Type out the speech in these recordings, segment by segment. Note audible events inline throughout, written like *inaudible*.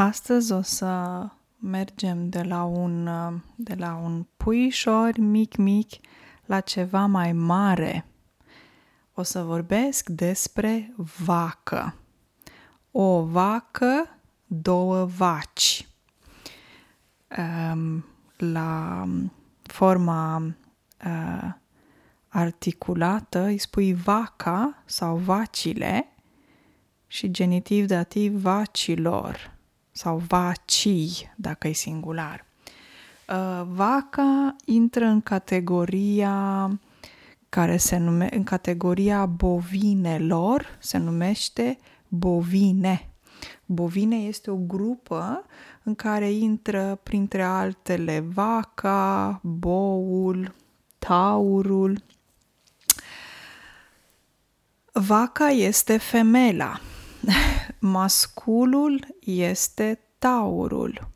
Astăzi o să mergem de la un, de la un puișor mic-mic la ceva mai mare. O să vorbesc despre vacă. O vacă, două vaci. Ehm, la forma uh, articulată îi spui vaca sau vacile și genitiv dativ vacilor sau vacii, dacă e singular. Uh, vaca intră în categoria care se nume, în categoria bovinelor, se numește bovine. Bovine este o grupă în care intră printre altele vaca, boul, taurul. Vaca este femela *laughs* Masculul este taurul.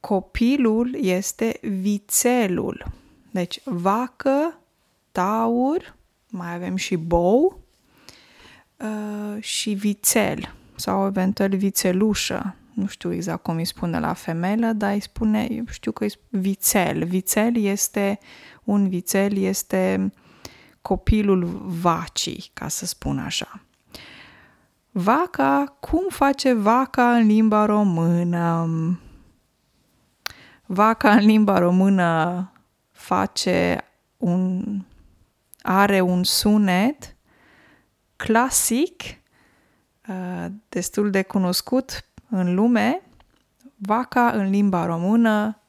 Copilul este vițelul. Deci vacă, taur, mai avem și bou uh, și vițel sau eventual vițelușă. Nu știu exact cum îi spune la femelă, dar îi spune, știu că e vițel. Vițel este, un vițel este copilul vacii, ca să spun așa. Vaca, cum face vaca în limba română? Vaca în limba română face un are un sunet clasic uh, destul de cunoscut în lume. Vaca în limba română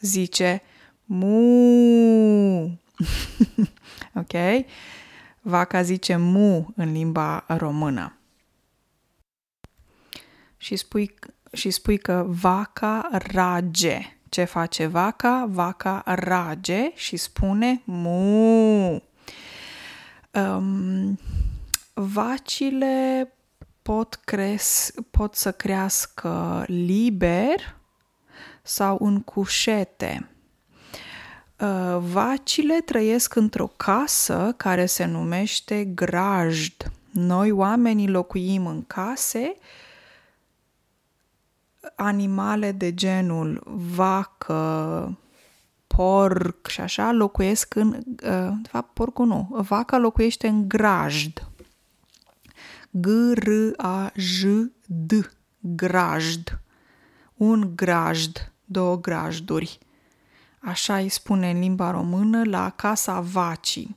zice mu. *laughs* ok? Vaca zice mu în limba română. Și spui, și spui că vaca rage. Ce face vaca? Vaca rage și spune mu. Um, vacile pot, cres, pot să crească liber sau în cușete. Uh, vacile trăiesc într-o casă care se numește grajd. Noi, oamenii, locuim în case. Animale de genul vacă, porc și așa locuiesc în... Uh, de fapt, porcul nu. Vaca locuiește în grajd. G-R-A-J-D. Grajd. Un grajd. Două grajduri așa îi spune în limba română, la casa vacii.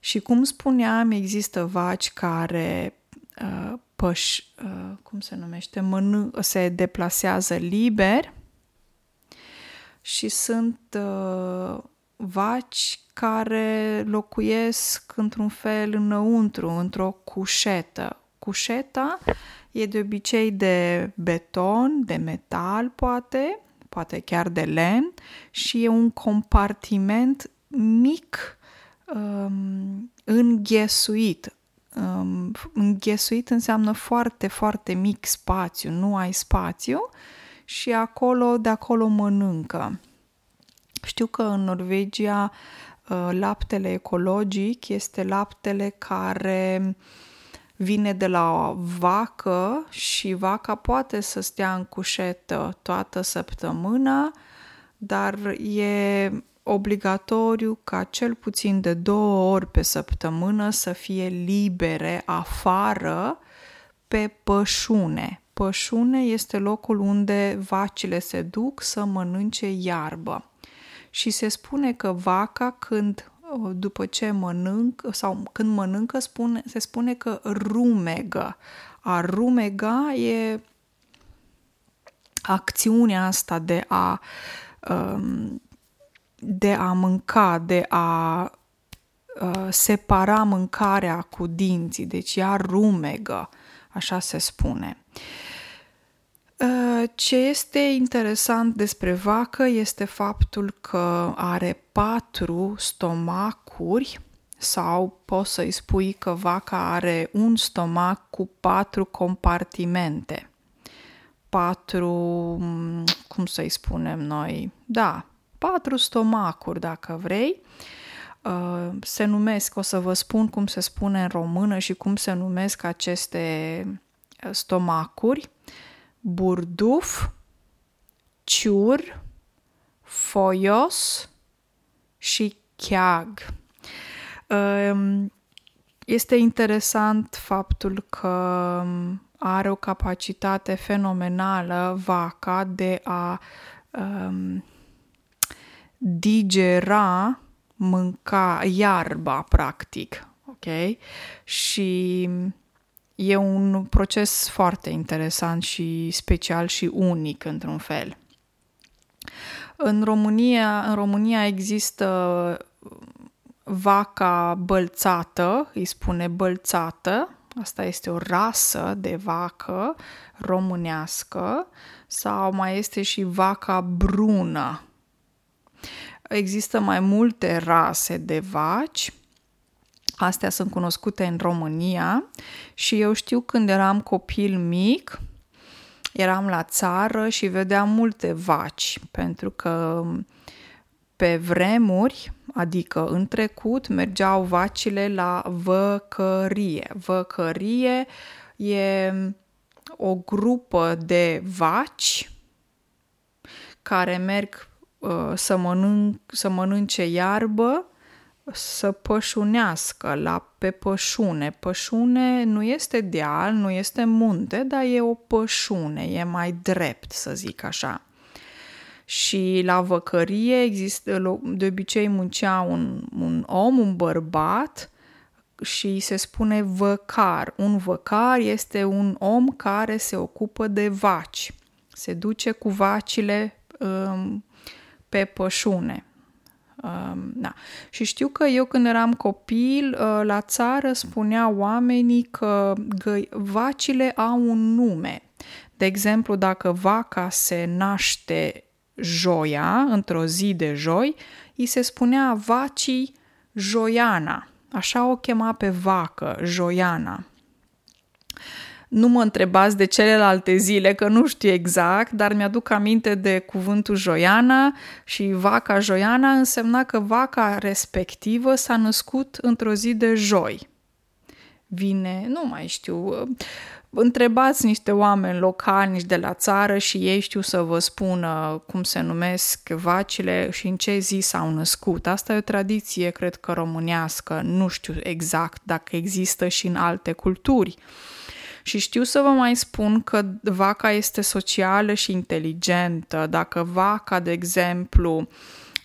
Și cum spuneam, există vaci care uh, păș, uh, cum se numește, mănân- se deplasează liber și sunt uh, vaci care locuiesc într-un fel înăuntru, într-o cușetă. Cușeta e de obicei de beton, de metal, poate, poate chiar de lemn, și e un compartiment mic um, înghesuit. Um, înghesuit înseamnă foarte, foarte mic spațiu, nu ai spațiu și acolo, de acolo mănâncă. Știu că în Norvegia uh, laptele ecologic este laptele care uh, vine de la o vacă și vaca poate să stea în cușetă toată săptămâna, dar e obligatoriu ca cel puțin de două ori pe săptămână să fie libere afară pe pășune. Pășune este locul unde vacile se duc să mănânce iarbă. Și se spune că vaca când după ce mănâncă sau când mănâncă spune, se spune că rumegă. A rumega e acțiunea asta de a um, de a mânca, de a uh, separa mâncarea cu dinții, deci ea rumegă, așa se spune. Uh, Uh, ce este interesant despre vacă este faptul că are patru stomacuri sau poți să-i spui că vaca are un stomac cu patru compartimente. Patru, mm, cum să-i spunem noi, da, patru stomacuri dacă vrei. Uh, se numesc, o să vă spun cum se spune în română și cum se numesc aceste stomacuri, burduf, ciur, foios și cheag. Um, este interesant faptul că are o capacitate fenomenală vaca de a um, digera, mânca iarba, practic. Ok? Și e un proces foarte interesant și special și unic într-un fel. În România, în România există vaca bălțată, îi spune bălțată, asta este o rasă de vacă românească, sau mai este și vaca brună. Există mai multe rase de vaci, astea sunt cunoscute în România și eu știu când eram copil mic, eram la țară și vedeam multe vaci, pentru că pe vremuri, adică în trecut, mergeau vacile la văcărie. Văcărie e o grupă de vaci care merg uh, să, mănânc, să mănânce iarbă, să pășunească la pe pășune. Pășune nu este deal, nu este munte, dar e o pășune, e mai drept, să zic așa și la văcărie există, de obicei muncea un, un om, un bărbat și se spune văcar. Un văcar este un om care se ocupă de vaci. Se duce cu vacile um, pe pășune. Um, da. Și știu că eu când eram copil, uh, la țară spuneau oamenii că gă- vacile au un nume. De exemplu, dacă vaca se naște joia, într-o zi de joi, îi se spunea vacii Joiana. Așa o chema pe vacă, Joiana. Nu mă întrebați de celelalte zile, că nu știu exact, dar mi-aduc aminte de cuvântul Joiana și vaca Joiana însemna că vaca respectivă s-a născut într-o zi de joi. Vine, nu mai știu, întrebați niște oameni locali, nici de la țară și ei știu să vă spună cum se numesc vacile și în ce zi s-au născut. Asta e o tradiție, cred că românească, nu știu exact dacă există și în alte culturi. Și știu să vă mai spun că vaca este socială și inteligentă. Dacă vaca, de exemplu,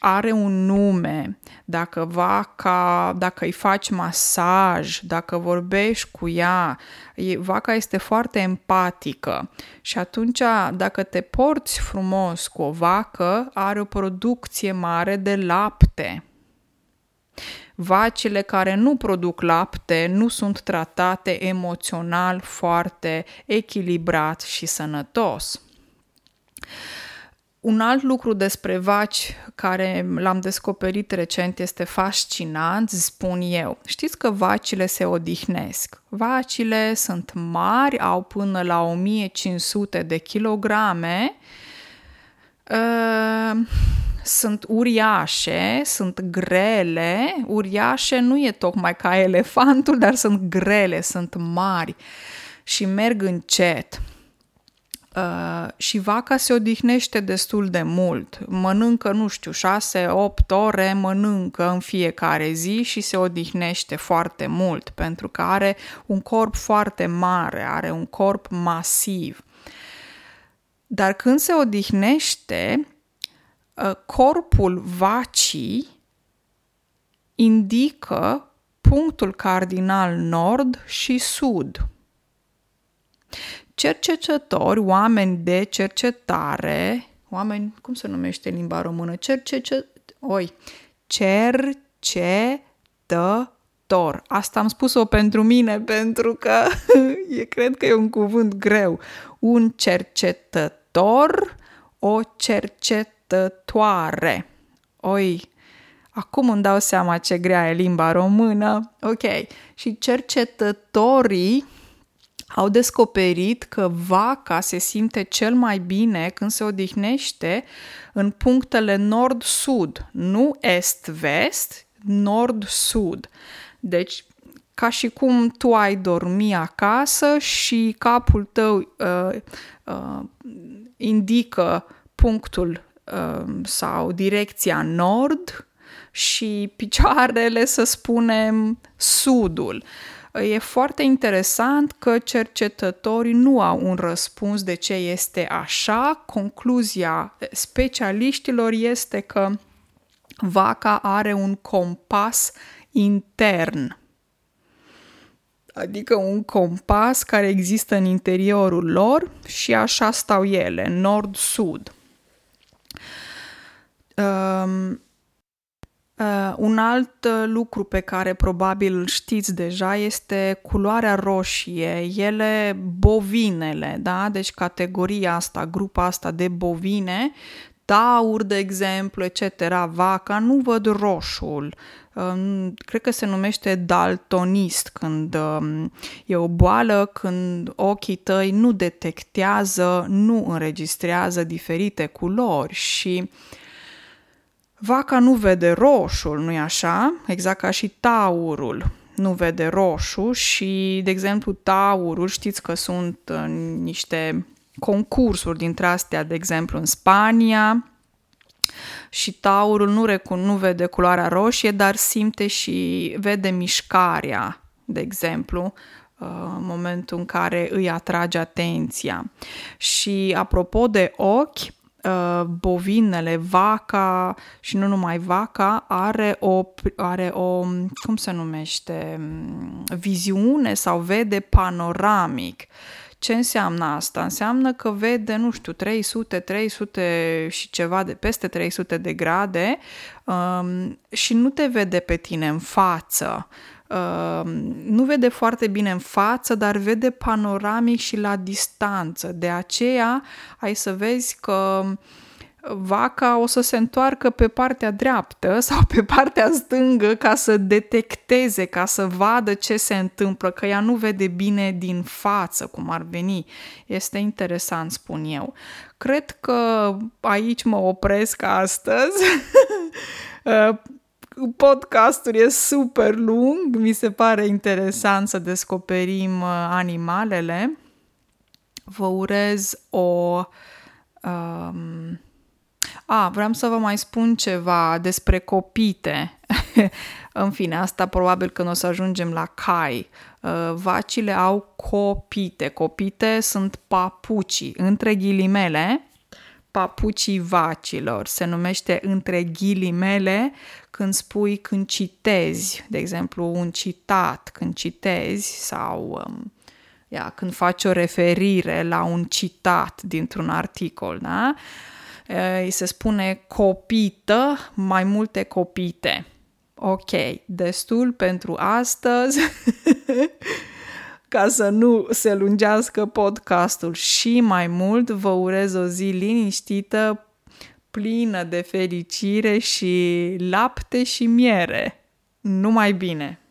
are un nume, dacă vaca, dacă îi faci masaj, dacă vorbești cu ea, vaca este foarte empatică și atunci dacă te porți frumos cu o vacă, are o producție mare de lapte. Vacile care nu produc lapte nu sunt tratate emoțional foarte echilibrat și sănătos. Un alt lucru despre vaci care l-am descoperit recent este fascinant, spun eu. Știți că vacile se odihnesc. Vacile sunt mari, au până la 1500 de kilograme, uh, sunt uriașe, sunt grele. Uriașe nu e tocmai ca elefantul, dar sunt grele, sunt mari și merg încet. Uh, și vaca se odihnește destul de mult. Mănâncă, nu știu, 6-8 ore mănâncă în fiecare zi și se odihnește foarte mult pentru că are un corp foarte mare, are un corp masiv. Dar când se odihnește, uh, corpul vacii indică punctul cardinal nord și sud cercetători, oameni de cercetare, oameni, cum se numește în limba română? Cercece... Oi, cercetător. Asta am spus-o pentru mine, pentru că *laughs* e, cred că e un cuvânt greu. Un cercetător, o cercetătoare. Oi, acum îmi dau seama ce grea e limba română. Ok, și cercetătorii au descoperit că vaca se simte cel mai bine când se odihnește în punctele nord-sud, nu est-vest, nord-sud. Deci, ca și cum tu ai dormi acasă și capul tău uh, uh, indică punctul uh, sau direcția nord și picioarele, să spunem, sudul. E foarte interesant că cercetătorii nu au un răspuns de ce este așa. Concluzia specialiștilor este că vaca are un compas intern adică un compas care există în interiorul lor și așa stau ele, nord-sud. Um, uh, un alt uh, lucru pe care probabil îl știți deja este culoarea roșie, ele bovinele, da? Deci categoria asta, grupa asta de bovine, taur, de exemplu, etc., vaca, nu văd roșul, cred că se numește daltonist, când um, e o boală când ochii tăi nu detectează, nu înregistrează diferite culori și vaca nu vede roșul, nu-i așa? Exact ca și taurul nu vede roșu și, de exemplu, taurul, știți că sunt uh, niște concursuri dintre astea, de exemplu, în Spania, și taurul nu, recun, nu vede culoarea roșie, dar simte și vede mișcarea, de exemplu, uh, în momentul în care îi atrage atenția. Și apropo de ochi, uh, bovinele, vaca și nu numai vaca are o, are o cum se numește, viziune sau vede panoramic. Ce înseamnă asta? Înseamnă că vede, nu știu, 300, 300 și ceva de peste 300 de grade um, și nu te vede pe tine în față. Uh, nu vede foarte bine în față, dar vede panoramic și la distanță. De aceea ai să vezi că uh, vaca o să se întoarcă pe partea dreaptă *laughs* sau pe partea stângă ca să detecteze, ca să vadă ce se întâmplă, că ea nu vede bine din față cum ar veni. Este interesant, spun eu. Cred că aici mă opresc astăzi. *laughs* Podcastul e super lung, mi se pare interesant să descoperim uh, animalele. Vă urez o um, a, vreau să vă mai spun ceva despre copite. *laughs* în fine, asta probabil că nu o să ajungem la cai. Uh, vacile au copite. Copite sunt papucii, între ghilimele, papucii vacilor. Se numește între ghilimele când spui, când citezi, de exemplu, un citat, când citezi sau um, ia, când faci o referire la un citat dintr-un articol, da? îi se spune copită, mai multe copite. Ok, destul pentru astăzi. *laughs* Ca să nu se lungească podcastul și mai mult, vă urez o zi liniștită, plină de fericire și lapte și miere. Numai bine!